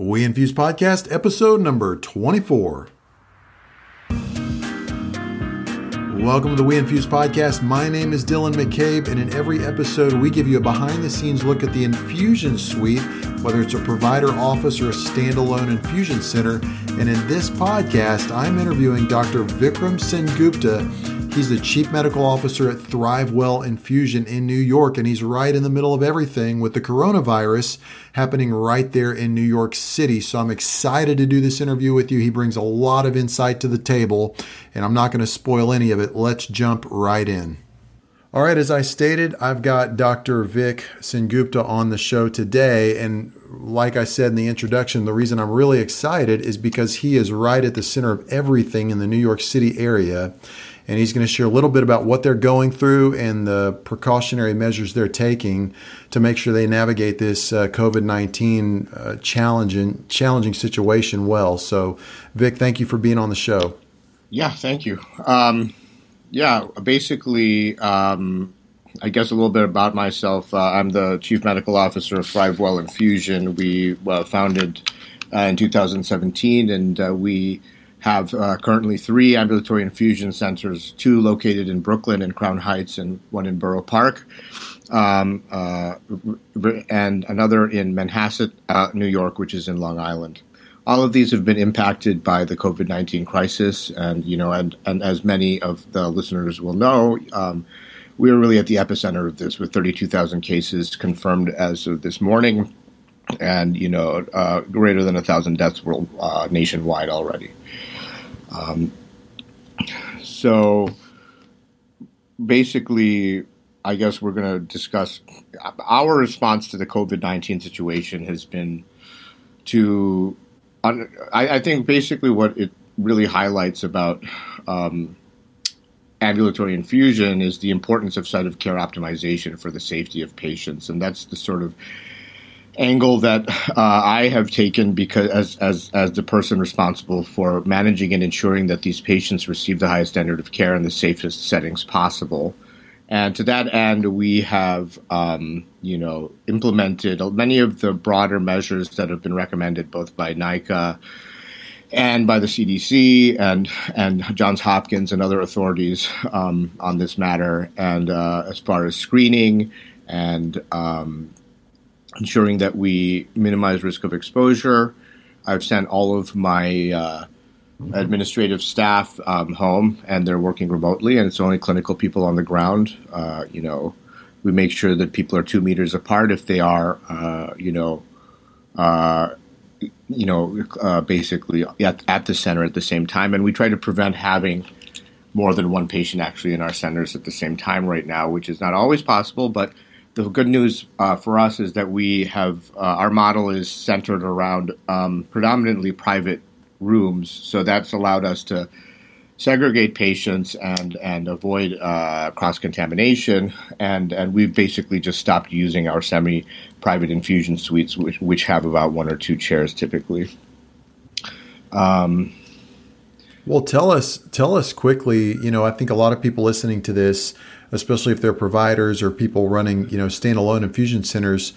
We Infuse Podcast, episode number 24. Welcome to the We Infuse Podcast. My name is Dylan McCabe, and in every episode, we give you a behind the scenes look at the infusion suite, whether it's a provider office or a standalone infusion center. And in this podcast, I'm interviewing Dr. Vikram Sengupta He's the chief medical officer at ThriveWell Infusion in New York, and he's right in the middle of everything with the coronavirus happening right there in New York City. So I'm excited to do this interview with you. He brings a lot of insight to the table, and I'm not going to spoil any of it. Let's jump right in. All right, as I stated, I've got Dr. Vic Sengupta on the show today. And like I said in the introduction, the reason I'm really excited is because he is right at the center of everything in the New York City area and he's going to share a little bit about what they're going through and the precautionary measures they're taking to make sure they navigate this uh, COVID 19 uh, challenging, challenging situation well. So, Vic, thank you for being on the show. Yeah, thank you. Um, yeah, basically, um, I guess a little bit about myself. Uh, I'm the chief medical officer of ThriveWell Infusion. We uh, founded uh, in 2017, and uh, we have uh, currently three ambulatory infusion centers, two located in Brooklyn and Crown Heights, and one in Borough Park, um, uh, and another in Manhasset, uh, New York, which is in Long Island. All of these have been impacted by the COVID nineteen crisis, and you know, and, and as many of the listeners will know. Um, we are really at the epicenter of this, with 32,000 cases confirmed as of this morning, and you know, uh, greater than a thousand deaths world uh, nationwide already. Um, so basically, I guess we're going to discuss our response to the COVID 19 situation has been to, I, I, think basically what it really highlights about um, ambulatory infusion is the importance of site of care optimization for the safety of patients. And that's the sort of angle that uh, I have taken because as, as as the person responsible for managing and ensuring that these patients receive the highest standard of care in the safest settings possible. And to that end, we have, um, you know, implemented many of the broader measures that have been recommended both by NICA and by the CDC and and Johns Hopkins and other authorities um, on this matter. And uh, as far as screening and um, ensuring that we minimize risk of exposure. I've sent all of my uh, administrative staff um, home, and they're working remotely, and it's only clinical people on the ground. Uh, you know, we make sure that people are two meters apart if they are, uh, you know, uh, you know, uh, basically at, at the center at the same time, and we try to prevent having more than one patient actually in our centers at the same time right now, which is not always possible, but the good news uh, for us is that we have uh, our model is centered around um, predominantly private rooms, so that's allowed us to segregate patients and and avoid uh, cross contamination. And and we've basically just stopped using our semi private infusion suites, which which have about one or two chairs typically. Um, well, tell us tell us quickly. You know, I think a lot of people listening to this especially if they're providers or people running, you know, standalone infusion centers,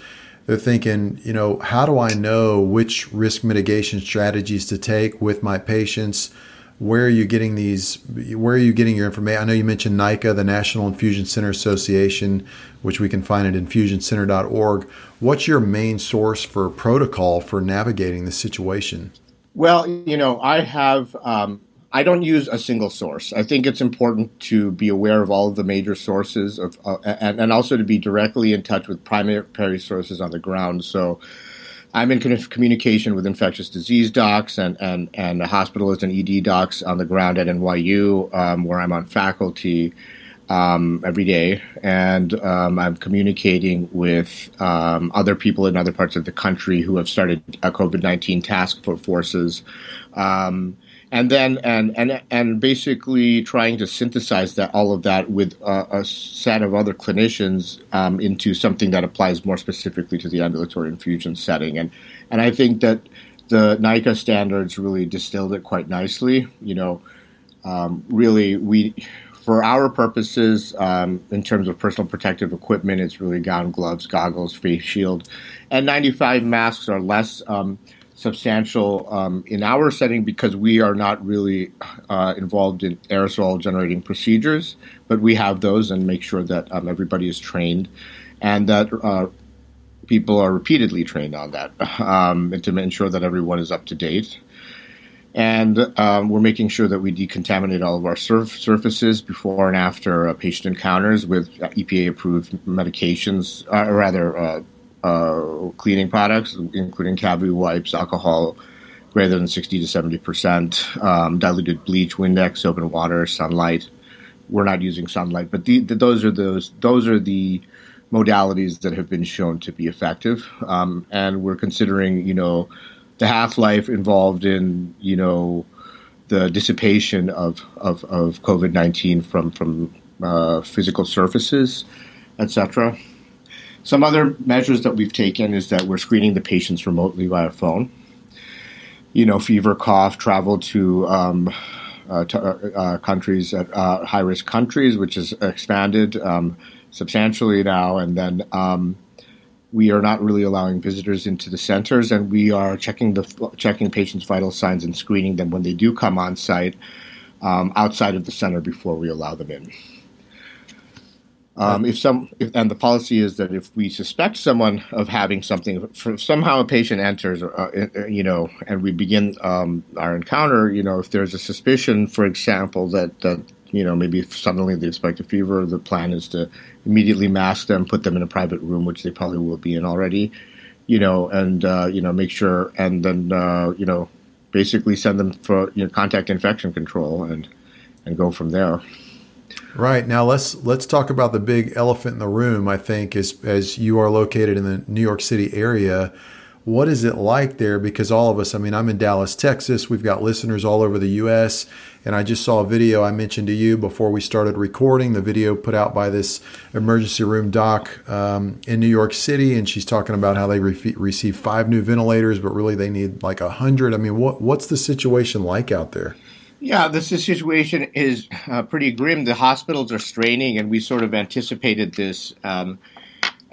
they're thinking, you know, how do I know which risk mitigation strategies to take with my patients? Where are you getting these? Where are you getting your information? I know you mentioned NICA, the National Infusion Center Association, which we can find at infusioncenter.org. What's your main source for protocol for navigating the situation? Well, you know, I have um, I don't use a single source. I think it's important to be aware of all of the major sources of, uh, and, and also to be directly in touch with primary sources on the ground. So I'm in communication with infectious disease docs and, and, and hospitalists and ED docs on the ground at NYU, um, where I'm on faculty um, every day. And um, I'm communicating with um, other people in other parts of the country who have started a COVID 19 task forces. Um, and then and and and basically trying to synthesize that all of that with a, set of other clinicians um, into something that applies more specifically to the ambulatory infusion setting. And and I think that the NICA standards really distilled it quite nicely you know. Um, really we for our purposes, um, in terms of personal protective equipment, it's really gown, gloves, goggles, face shield, and 95 masks are less um, substantial um, in our setting because we are not really uh, involved in aerosol generating procedures, but we have those and make sure that um, everybody is trained and that uh, people are repeatedly trained on that um, to ensure that everyone is up to date. And um, we're making sure that we decontaminate all of our surf- surfaces before and after uh, patient encounters with EPA approved medications, uh, or rather, uh, cleaning products, including CaviWipes, alcohol greater than 60 to 70 percent, um, diluted bleach, Windex, soap and water, sunlight. We're not using sunlight, but the, the, those are those those are the modalities that have been shown to be effective, um, and we're considering, you know, the half life involved in, you know, the dissipation of of, of COVID nineteen from from uh, physical surfaces, etc. Some other measures that we've taken is that we're screening the patients remotely via phone. You know, fever, cough, travel to um, uh, to, uh, countries at uh, high risk countries, which has expanded. Um, substantially now, and then um, we are not really allowing visitors into the centers, and we are checking the checking patients' vital signs and screening them when they do come on site um, outside of the center before we allow them in. Um, if some, if, and the policy is that if we suspect someone of having something, somehow a patient enters, uh, uh, you know, and we begin um, our encounter, you know, if there's a suspicion, for example, that that you know maybe suddenly they expect a fever, the plan is to immediately mask them, put them in a private room, which they probably will be in already, you know, and uh, you know make sure, and then uh, you know basically send them for you know contact infection control and and go from there. Right now, let's let's talk about the big elephant in the room. I think as as you are located in the New York City area, what is it like there? Because all of us, I mean, I'm in Dallas, Texas. We've got listeners all over the U.S. And I just saw a video I mentioned to you before we started recording. The video put out by this emergency room doc um, in New York City, and she's talking about how they re- received five new ventilators, but really they need like a hundred. I mean, what what's the situation like out there? Yeah, this situation is uh, pretty grim. The hospitals are straining, and we sort of anticipated this. Um,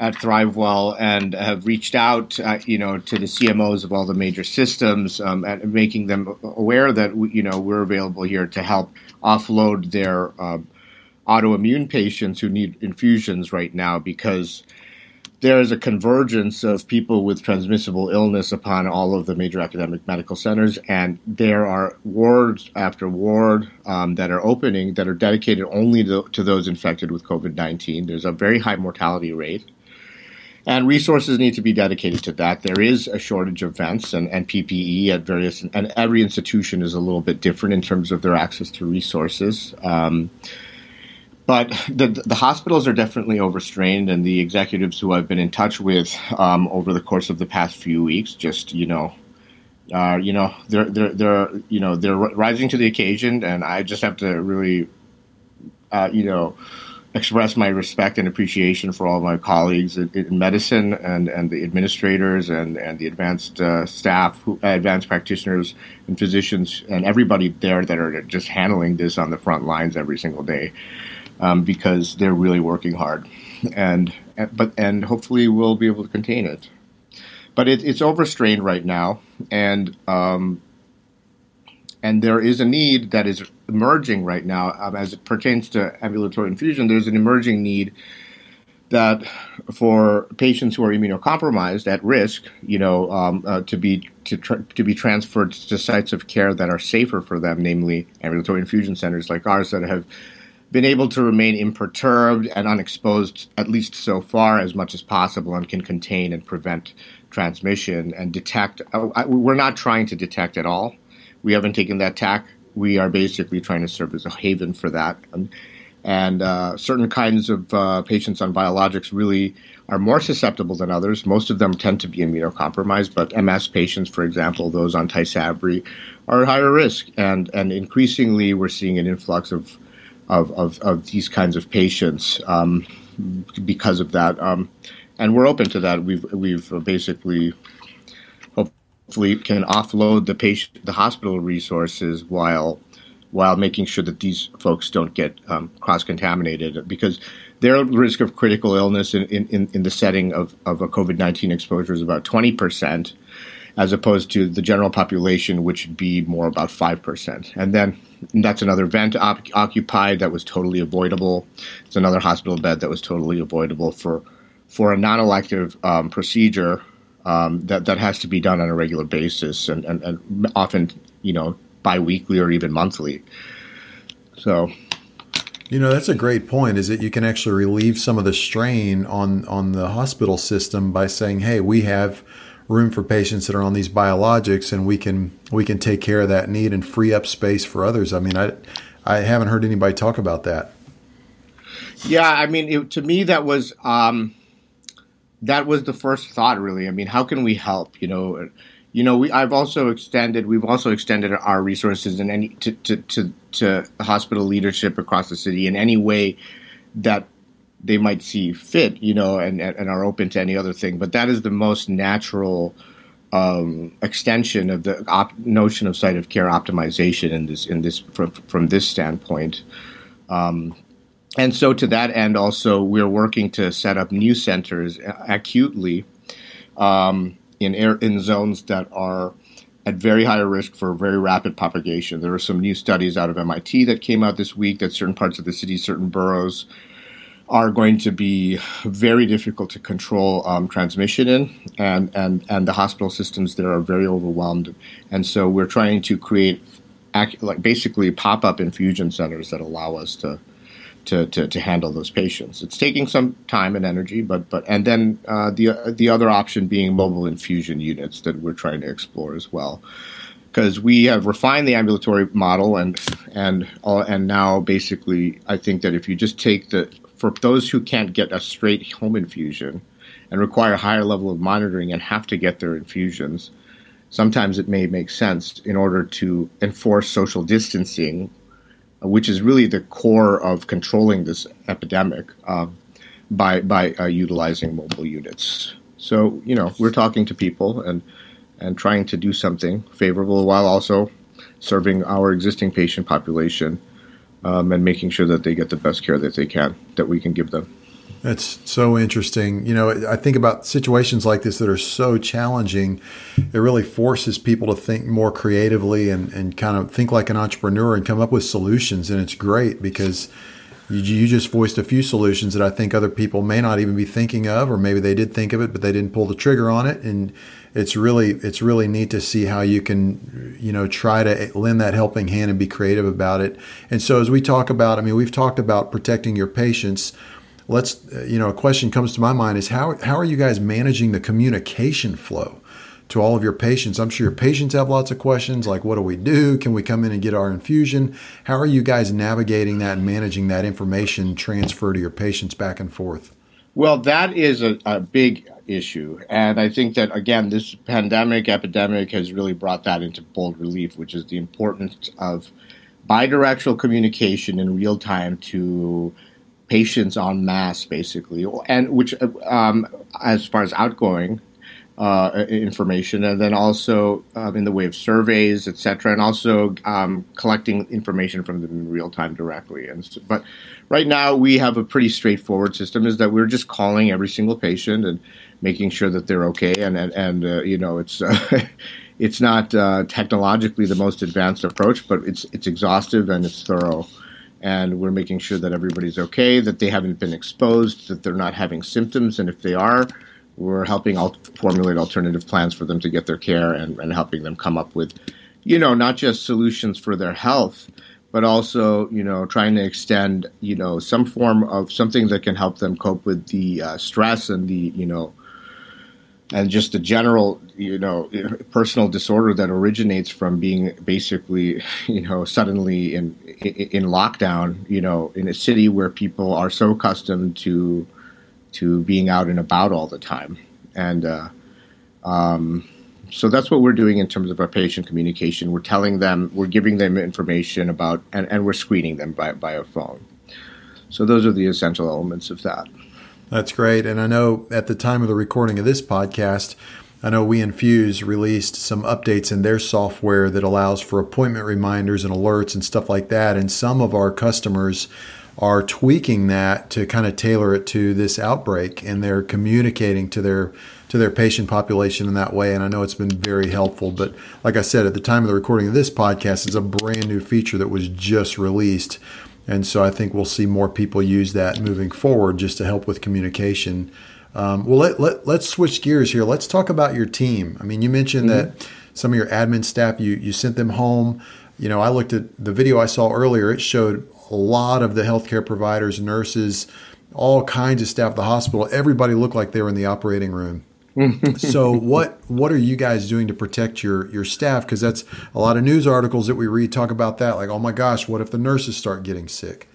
at ThriveWell and have reached out, uh, you know, to the CMOs of all the major systems um, and making them aware that we, you know we're available here to help offload their uh, autoimmune patients who need infusions right now because there is a convergence of people with transmissible illness upon all of the major academic medical centers, and there are wards after ward um, that are opening that are dedicated only to, to those infected with COVID 19. There's a very high mortality rate and resources need to be dedicated to that. There is a shortage of vents and, and PPE at various, and every institution is a little bit different in terms of their access to resources. Um, but the, the hospitals are definitely overstrained, and the executives who I've been in touch with um, over the course of the past few weeks, just you know, uh, you know, they're they're they're you know they're rising to the occasion, and I just have to really, uh, you know express my respect and appreciation for all my colleagues in, in medicine and, and the administrators and, and the advanced uh, staff, who, uh, advanced practitioners and physicians, and everybody there that are just handling this on the front lines every single day, um, because they're really working hard, and but and hopefully we'll be able to contain it. But it, it's overstrained right now, and um, and there is a need that is emerging right now um, as it pertains to ambulatory infusion. There's an emerging need that for patients who are immunocompromised at risk, you know, um, uh, to be to, to be transferred to sites of care that are safer for them, namely ambulatory infusion centers like ours that have been able to remain imperturbed and unexposed, at least so far, as much as possible, and can contain and prevent transmission and detect. Uh, we're not trying to detect at all. We haven't taken that tack. We are basically trying to serve as a haven for that. And, and uh, certain kinds of uh, patients on biologics really are more susceptible than others. Most of them tend to be immunocompromised, but MS patients, for example, those on Tysabri, are at higher risk. And, and increasingly, we're seeing an influx of, of, of, of these kinds of patients um, because of that. Um, and we're open to that. We've, we've basically hopefully can offload the patient, the hospital resources while while making sure that these folks don't get um, cross contaminated because their risk of critical illness in, in, in the setting of, of a COVID 19 exposure is about 20%, as opposed to the general population, which would be more about 5%. And then that's another vent op- occupied that was totally avoidable. It's another hospital bed that was totally avoidable for, for a non elective um, procedure. Um, that that has to be done on a regular basis and, and, and often you know biweekly or even monthly. So you know, that's a great point. Is that you can actually relieve some of the strain on on the hospital system by saying, "Hey, we have room for patients that are on these biologics, and we can we can take care of that need and free up space for others." I mean, I I haven't heard anybody talk about that. Yeah, I mean, it, to me, that was um, that was the first thought. Really, I mean, how can we help? You know, you know, we I've also extended we've also extended our resources in any to to to, to hospital leadership across the city in any way that they might see fit, you know, and and are open to any other thing. But that is the most natural um, extension of the op- notion of site of care optimization in this in this from from this standpoint. Um, and so, to that end, also we're working to set up new centers acutely. Um, in air, in zones that are at very high risk for very rapid propagation. There are some new studies out of MIT that came out this week that certain parts of the city, certain boroughs, are going to be very difficult to control um, transmission in, and, and, and the hospital systems there are very overwhelmed. And so we're trying to create like basically pop up infusion centers that allow us to to, to, to, handle those patients. It's taking some time and energy, but but and then uh, the the other option being mobile infusion units that we're trying to explore as well, because we have refined the ambulatory model and and and now basically I think that if you just take the for those who can't get a straight home infusion and require a higher level of monitoring and have to get their infusions, sometimes it may make sense in order to enforce social distancing which is really the core of controlling this epidemic uh, by by uh, utilizing mobile units. So you know we're talking to people and and trying to do something favorable while also serving our existing patient population um, and making sure that they get the best care that they can that we can give them. That's so interesting. You know, I think about situations like this that are so challenging. It really forces people to think more creatively and, and kind of think like an entrepreneur and come up with solutions. And it's great because you, you just voiced a few solutions that I think other people may not even be thinking of, or maybe they did think of it, but they didn't pull the trigger on it. And it's really, it's really neat to see how you can, you know, try to lend that helping hand and be creative about it. And so as we talk about, I mean, we've talked about protecting your patients let's you know a question comes to my mind is how how are you guys managing the communication flow to all of your patients. I'm sure your patients have lots of questions like what do we do? Can we come in and get our infusion? How are you guys navigating that and managing that information transfer to your patients back and forth? Well that is a, a big issue and i think that again this pandemic epidemic has really brought that into bold relief which is the importance of bidirectional communication in real time to patients en masse, basically, and which, um, as far as outgoing uh, information, and then also um, in the way of surveys, etc., and also um, collecting information from them in real time directly. And so, but right now we have a pretty straightforward system: is that we're just calling every single patient and making sure that they're okay, and and, and uh, you know it's. Uh, it's not uh, technologically the most advanced approach, but it's it's exhaustive and it's thorough and we're making sure that everybody's okay, that they haven't been exposed, that they're not having symptoms, and if they are, we're helping al- formulate alternative plans for them to get their care and, and helping them come up with, you know, not just solutions for their health, but also, you know, trying to extend, you know, some form of something that can help them cope with the uh, stress and the, you know, and just the general, you know, personal disorder that originates from being basically, you know, suddenly in in lockdown, you know, in a city where people are so accustomed to to being out and about all the time, and uh, um, so that's what we're doing in terms of our patient communication. We're telling them, we're giving them information about, and, and we're screening them by by a phone. So those are the essential elements of that. That's great. And I know at the time of the recording of this podcast, I know We Infuse released some updates in their software that allows for appointment reminders and alerts and stuff like that. And some of our customers are tweaking that to kind of tailor it to this outbreak and they're communicating to their to their patient population in that way and I know it's been very helpful but like I said at the time of the recording of this podcast it's a brand new feature that was just released and so I think we'll see more people use that moving forward just to help with communication. Um, well let, let, let's switch gears here. Let's talk about your team. I mean you mentioned mm-hmm. that some of your admin staff you you sent them home. You know I looked at the video I saw earlier. It showed a lot of the healthcare providers, nurses, all kinds of staff at the hospital. Everybody looked like they were in the operating room. so what what are you guys doing to protect your your staff? Because that's a lot of news articles that we read talk about that. Like, oh my gosh, what if the nurses start getting sick?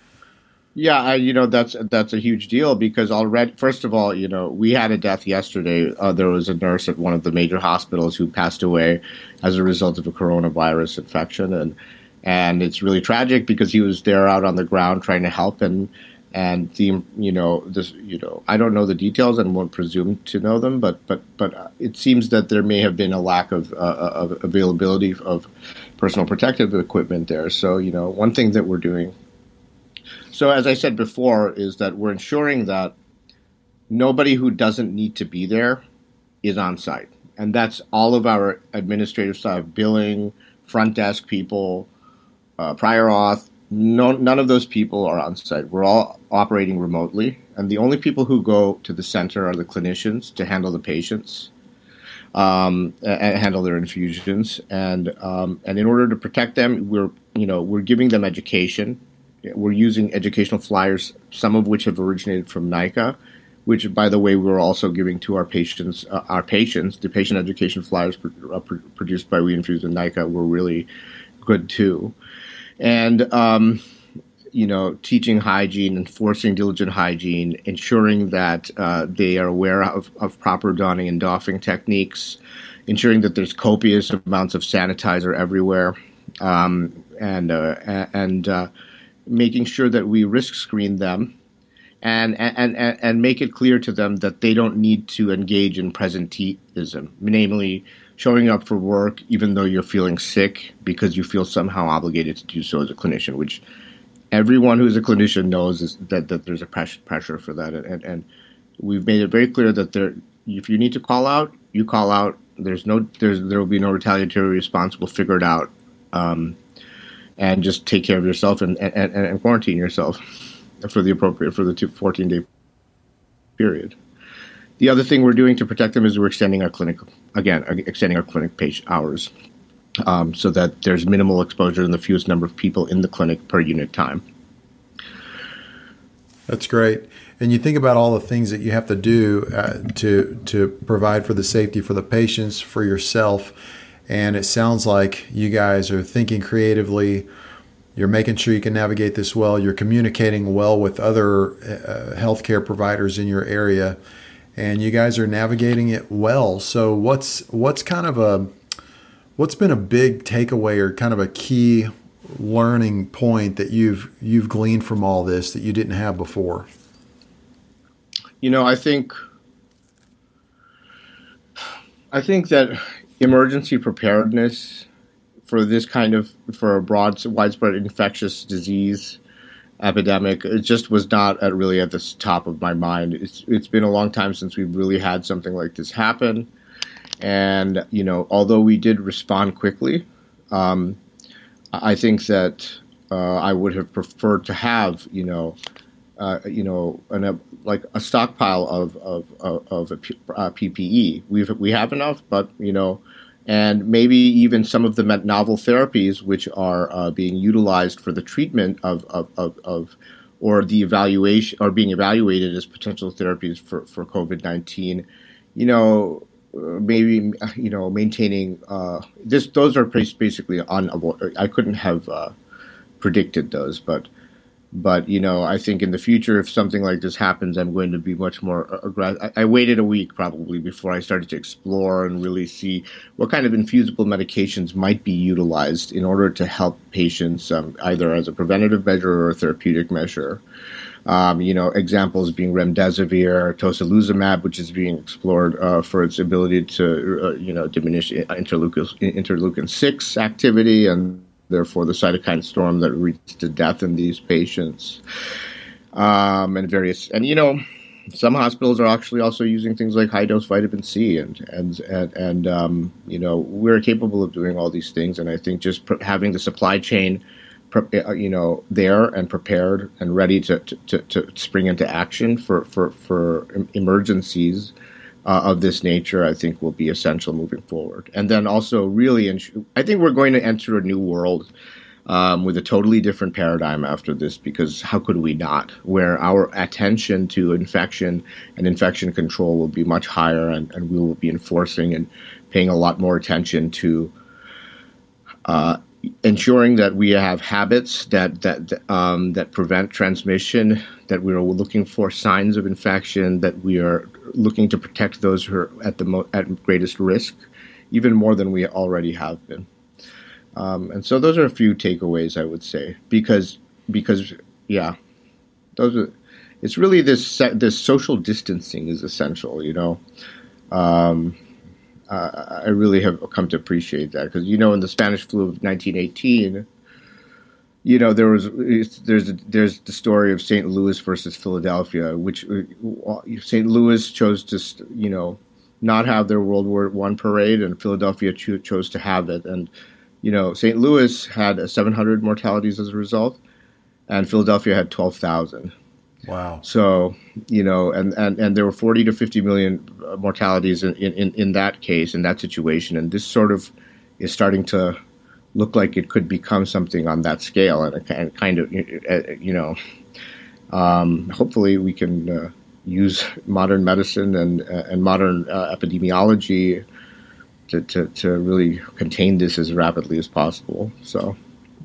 Yeah, I, you know that's that's a huge deal because already, first of all, you know we had a death yesterday. Uh, there was a nurse at one of the major hospitals who passed away as a result of a coronavirus infection, and and it's really tragic because he was there out on the ground trying to help and and the you know this you know I don't know the details and won't presume to know them, but but but uh, it seems that there may have been a lack of, uh, of availability of personal protective equipment there. So you know one thing that we're doing. So as I said before, is that we're ensuring that nobody who doesn't need to be there is on site, and that's all of our administrative staff, billing, front desk people, uh, prior auth. No, none of those people are on site. We're all operating remotely, and the only people who go to the center are the clinicians to handle the patients, um, and handle their infusions. And um, and in order to protect them, we're you know we're giving them education. We're using educational flyers, some of which have originated from NICA, which, by the way, we're also giving to our patients. Uh, our patients, the patient education flyers uh, produced by We Infuse and NICA, were really good too and um, you know, teaching hygiene, enforcing diligent hygiene, ensuring that uh, they are aware of, of proper donning and doffing techniques, ensuring that there's copious amounts of sanitizer everywhere, um, and uh, and uh, making sure that we risk screen them. And, and, and, and make it clear to them that they don't need to engage in presenteeism, namely showing up for work even though you're feeling sick because you feel somehow obligated to do so as a clinician, which everyone who's a clinician knows is that, that there's a pressure, pressure for that. And, and we've made it very clear that there, if you need to call out, you call out. There's no, there's, there will be no retaliatory response. We'll figure it out. Um, and just take care of yourself and, and, and quarantine yourself for the appropriate, for the two, 14 day period. The other thing we're doing to protect them is we're extending our clinic again, extending our clinic page hours um, so that there's minimal exposure and the fewest number of people in the clinic per unit time. That's great. And you think about all the things that you have to do uh, to to provide for the safety for the patients, for yourself, and it sounds like you guys are thinking creatively. You're making sure you can navigate this well. You're communicating well with other uh, healthcare providers in your area and you guys are navigating it well. So what's what's kind of a what's been a big takeaway or kind of a key learning point that you've you've gleaned from all this that you didn't have before? You know, I think I think that emergency preparedness for this kind of for a broad widespread infectious disease epidemic. It just was not at really at the top of my mind. It's it's been a long time since we've really had something like this happen, and you know, although we did respond quickly, um, I think that uh, I would have preferred to have you know. Uh, you know, an, a, like a stockpile of of of, of a P, uh, PPE. We've we have enough, but you know, and maybe even some of the novel therapies which are uh, being utilized for the treatment of, of, of, of, or the evaluation or being evaluated as potential therapies for, for COVID 19, you know, maybe, you know, maintaining uh, this, those are basically unavoidable. I couldn't have uh, predicted those, but but you know, I think in the future, if something like this happens, I'm going to be much more aggressive. I, waited a week probably before I started to explore and really see what kind of infusible medications might be utilized in order to help patients, um, either as a preventative measure or a therapeutic measure. Um, you know, examples being remdesivir, tocilizumab, which is being explored uh, for its ability to, uh, you know, diminish interleukin, interleukin six activity and therefore the cytokine storm that leads to death in these patients. Um, and various, and you know, some hospitals are actually also using things like high dose vitamin C, and and and, and um, you know, we're capable of doing all these things. And I think just having the supply chain uh, you know, there and prepared and ready to, to, to spring into action for, for, for emergencies uh, of this nature, I think will be essential moving forward. And then also, really, I think we're going to enter a new world um, with a totally different paradigm after this because how could we not? Where our attention to infection and infection control will be much higher, and, and we will be enforcing and paying a lot more attention to. Uh, ensuring that we have habits that that um, that prevent transmission, that we are looking for signs of infection, that we are looking to protect those who are at the mo- at greatest risk, even more than we already have been. Um, and so those are a few takeaways I would say because because yeah, those are. It's really this this social distancing is essential, you know. Um, uh, I really have come to appreciate that because you know in the Spanish flu of 1918, you know there was there's there's the story of St. Louis versus Philadelphia, which uh, St. Louis chose to you know not have their World War One parade, and Philadelphia cho- chose to have it, and you know St. Louis had 700 mortalities as a result, and Philadelphia had 12,000. Wow. So, you know, and, and, and there were 40 to 50 million uh, mortalities in, in, in that case, in that situation. And this sort of is starting to look like it could become something on that scale and, and kind of, uh, you know, um, hopefully we can uh, use modern medicine and, uh, and modern uh, epidemiology to, to, to really contain this as rapidly as possible. So.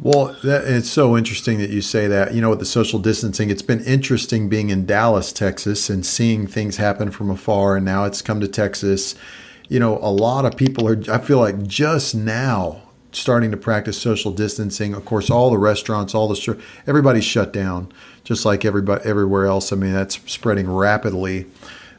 Well, that, it's so interesting that you say that. You know, with the social distancing, it's been interesting being in Dallas, Texas, and seeing things happen from afar. And now it's come to Texas. You know, a lot of people are, I feel like, just now starting to practice social distancing. Of course, all the restaurants, all the everybody's shut down, just like everybody everywhere else. I mean, that's spreading rapidly.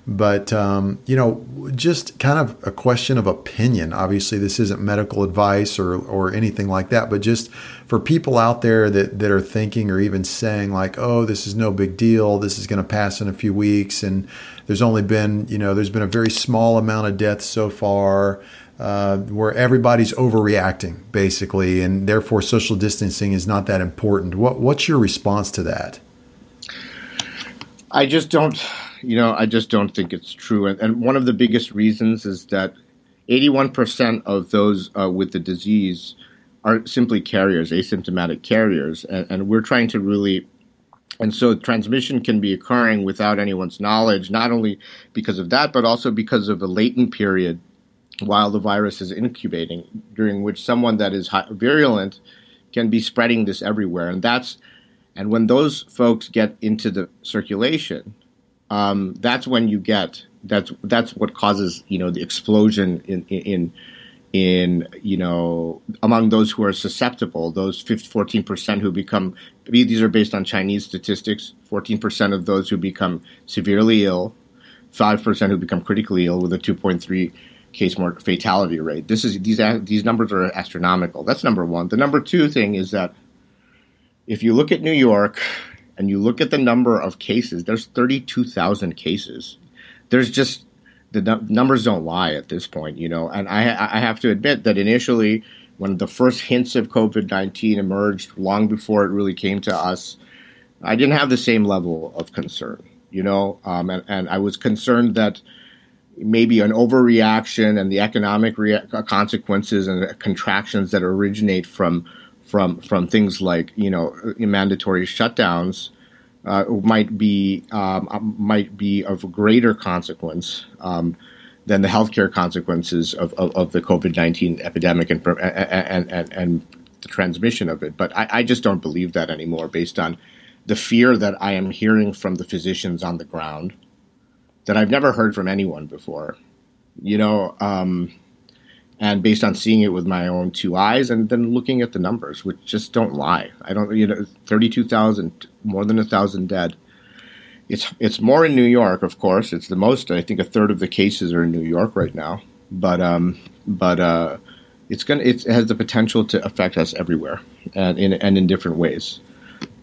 But, um, you know, just kind of a question of opinion. Obviously, this isn't medical advice or, or anything like that, but just for people out there that, that are thinking or even saying, like, oh, this is no big deal, this is going to pass in a few weeks, and there's only been, you know, there's been a very small amount of deaths so far. Uh, where everybody's overreacting basically, and therefore social distancing is not that important. What what's your response to that? I just don't you know, I just don't think it's true. And, and one of the biggest reasons is that 81% of those uh, with the disease are simply carriers, asymptomatic carriers. And, and we're trying to really and so transmission can be occurring without anyone's knowledge, not only because of that, but also because of a latent period while the virus is incubating, during which someone that is virulent can be spreading this everywhere. And that's and when those folks get into the circulation, um, that's when you get that's that's what causes you know the explosion in in in you know among those who are susceptible those 14 percent who become these are based on Chinese statistics 14 percent of those who become severely ill 5 percent who become critically ill with a 2.3 case more fatality rate. This is these these numbers are astronomical. That's number one. The number two thing is that if you look at New York and you look at the number of cases, there's 32,000 cases. There's just the numbers don't lie at this point, you know. And I, I have to admit that initially, when the first hints of COVID 19 emerged, long before it really came to us, I didn't have the same level of concern, you know. Um, and, and I was concerned that maybe an overreaction and the economic rea- consequences and contractions that originate from from from things like you know mandatory shutdowns uh, might be um, might be of greater consequence um, than the healthcare consequences of, of, of the COVID nineteen epidemic and, and and, and the transmission of it. But I, I, just don't believe that anymore, based on the fear that I am hearing from the physicians on the ground that I've never heard from anyone before. You know. Um, and based on seeing it with my own two eyes and then looking at the numbers which just don't lie i don't you know 32000 more than a thousand dead it's it's more in New York, of course. It's the most. I think a third of the cases are in New York right now. But um, but uh, it's gonna it has the potential to affect us everywhere and in and in different ways,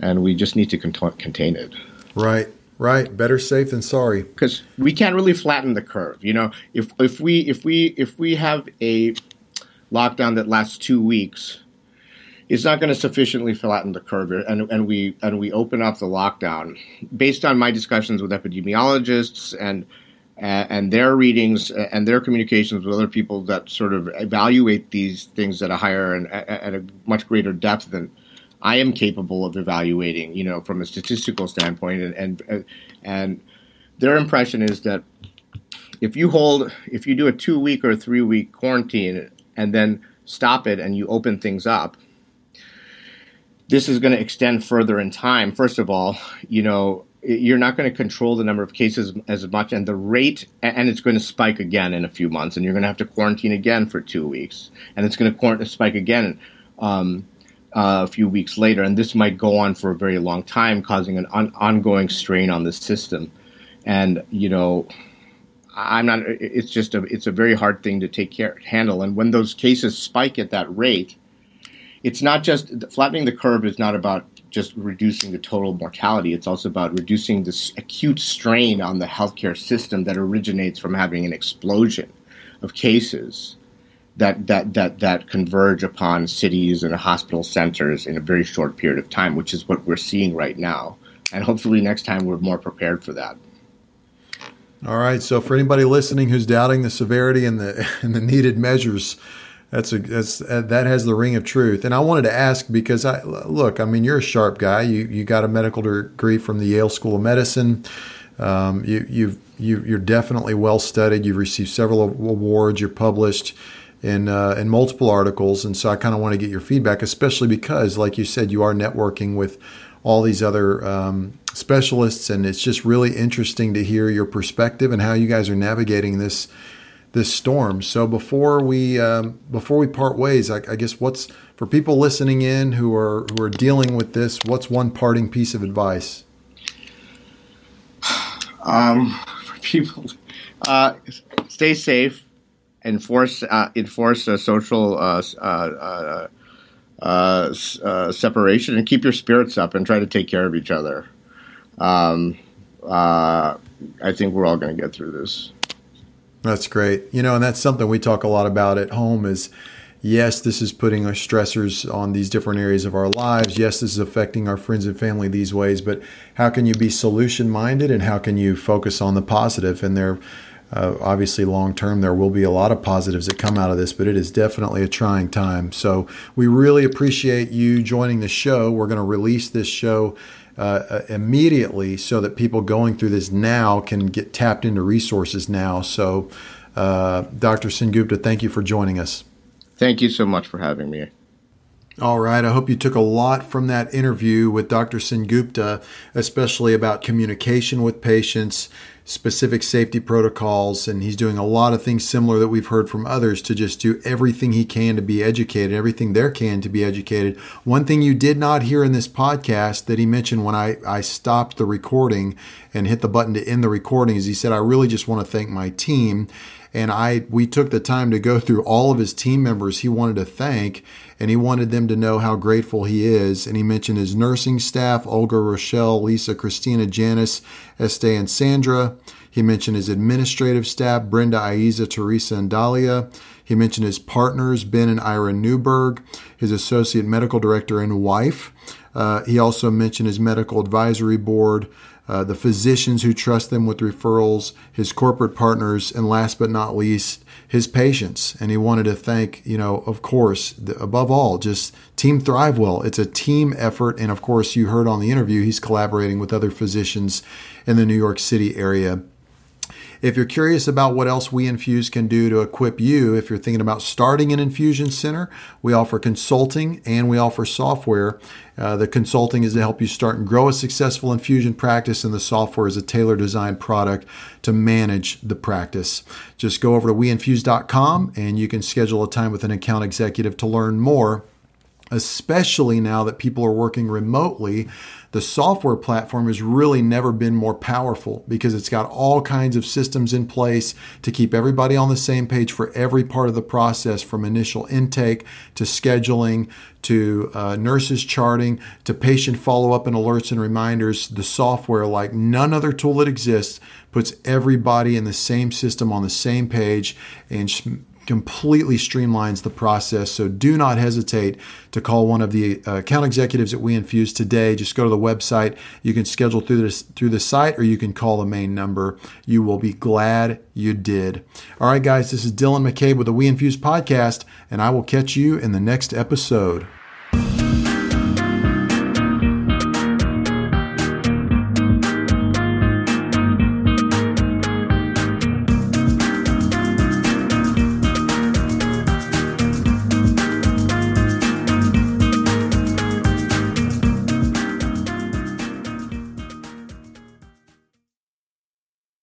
and we just need to cont- contain it. Right. Right, better safe than sorry. Because we can't really flatten the curve. You know, if if we if we if we have a lockdown that lasts two weeks, it's not going to sufficiently flatten the curve, and and we and we open up the lockdown based on my discussions with epidemiologists and and their readings and their communications with other people that sort of evaluate these things at a higher and at a much greater depth than I am capable of evaluating, you know, from a statistical standpoint, and and and their impression is that if you hold, if you do a two week or three week quarantine and then stop it and you open things up, this is going to extend further in time. First of all, you know, you're not going to control the number of cases as much, and the rate, and it's going to spike again in a few months, and you're going to have to quarantine again for two weeks, and it's going to spike again um, uh, a few weeks later, and this might go on for a very long time, causing an on- ongoing strain on the system. And you know, I'm not. It's just a. It's a very hard thing to take care handle. And when those cases spike at that rate, it's not just flattening the curve is not about just reducing the total mortality. It's also about reducing this acute strain on the healthcare system that originates from having an explosion of cases that that that that converge upon cities and hospital centers in a very short period of time, which is what we're seeing right now. And hopefully next time we're more prepared for that. All right. So for anybody listening who's doubting the severity and the and the needed measures, that's a that's that has the ring of truth. And I wanted to ask because I look, I mean, you're a sharp guy. You you got a medical degree from the Yale School of Medicine. Um, you you've you, you're definitely well studied. You've received several awards. You're published in uh, in multiple articles, and so I kind of want to get your feedback, especially because, like you said, you are networking with all these other um, specialists, and it's just really interesting to hear your perspective and how you guys are navigating this this storm. So before we um, before we part ways, I, I, guess what's for people listening in who are who are dealing with this, what's one parting piece of advice? Um, for people, uh, stay safe, enforce uh, enforce a social uh, uh, uh, separation, and keep your spirits up, and try to take care of each other. Um, I think we're all going to get through this. That's great. You know, and that's something we talk a lot about at home is yes, this is putting our stressors on these different areas of our lives. Yes, this is affecting our friends and family these ways, but how can you be solution minded and how can you focus on the positive? And there, uh, obviously, long term, there will be a lot of positives that come out of this, but it is definitely a trying time. So we really appreciate you joining the show. We're going to release this show uh, uh, immediately so that people going through this now can get tapped into resources now. So, uh, Dr. Sengupta, thank you for joining us. Thank you so much for having me. All right. I hope you took a lot from that interview with Dr. Sengupta, especially about communication with patients, specific safety protocols, and he's doing a lot of things similar that we've heard from others to just do everything he can to be educated, everything there can to be educated. One thing you did not hear in this podcast that he mentioned when I, I stopped the recording and hit the button to end the recording is he said, I really just want to thank my team and I we took the time to go through all of his team members he wanted to thank and he wanted them to know how grateful he is. And he mentioned his nursing staff Olga Rochelle Lisa Christina Janice Estee and Sandra. He mentioned his administrative staff Brenda Aiza Teresa and Dahlia. He mentioned his partners Ben and Ira Newberg his associate medical director and wife. Uh, he also mentioned his medical advisory board uh, the physicians who trust them with referrals, his corporate partners, and last but not least, his patients. And he wanted to thank, you know, of course, the, above all, just Team Thrivewell. It's a team effort. And of course, you heard on the interview, he's collaborating with other physicians in the New York City area if you're curious about what else We Infuse can do to equip you, if you're thinking about starting an infusion center, we offer consulting and we offer software. Uh, the consulting is to help you start and grow a successful infusion practice, and the software is a tailor designed product to manage the practice. Just go over to weinfuse.com and you can schedule a time with an account executive to learn more especially now that people are working remotely the software platform has really never been more powerful because it's got all kinds of systems in place to keep everybody on the same page for every part of the process from initial intake to scheduling to uh, nurses charting to patient follow up and alerts and reminders. The software, like none other tool that exists, puts everybody in the same system on the same page and completely streamlines the process. So do not hesitate to call one of the uh, account executives at We Infuse today. Just go to the website. You can schedule through this through the site, or you can call the main number. You will be glad you did. All right, guys. This is Dylan McCabe with the We Infuse podcast, and I will catch you in the next episode.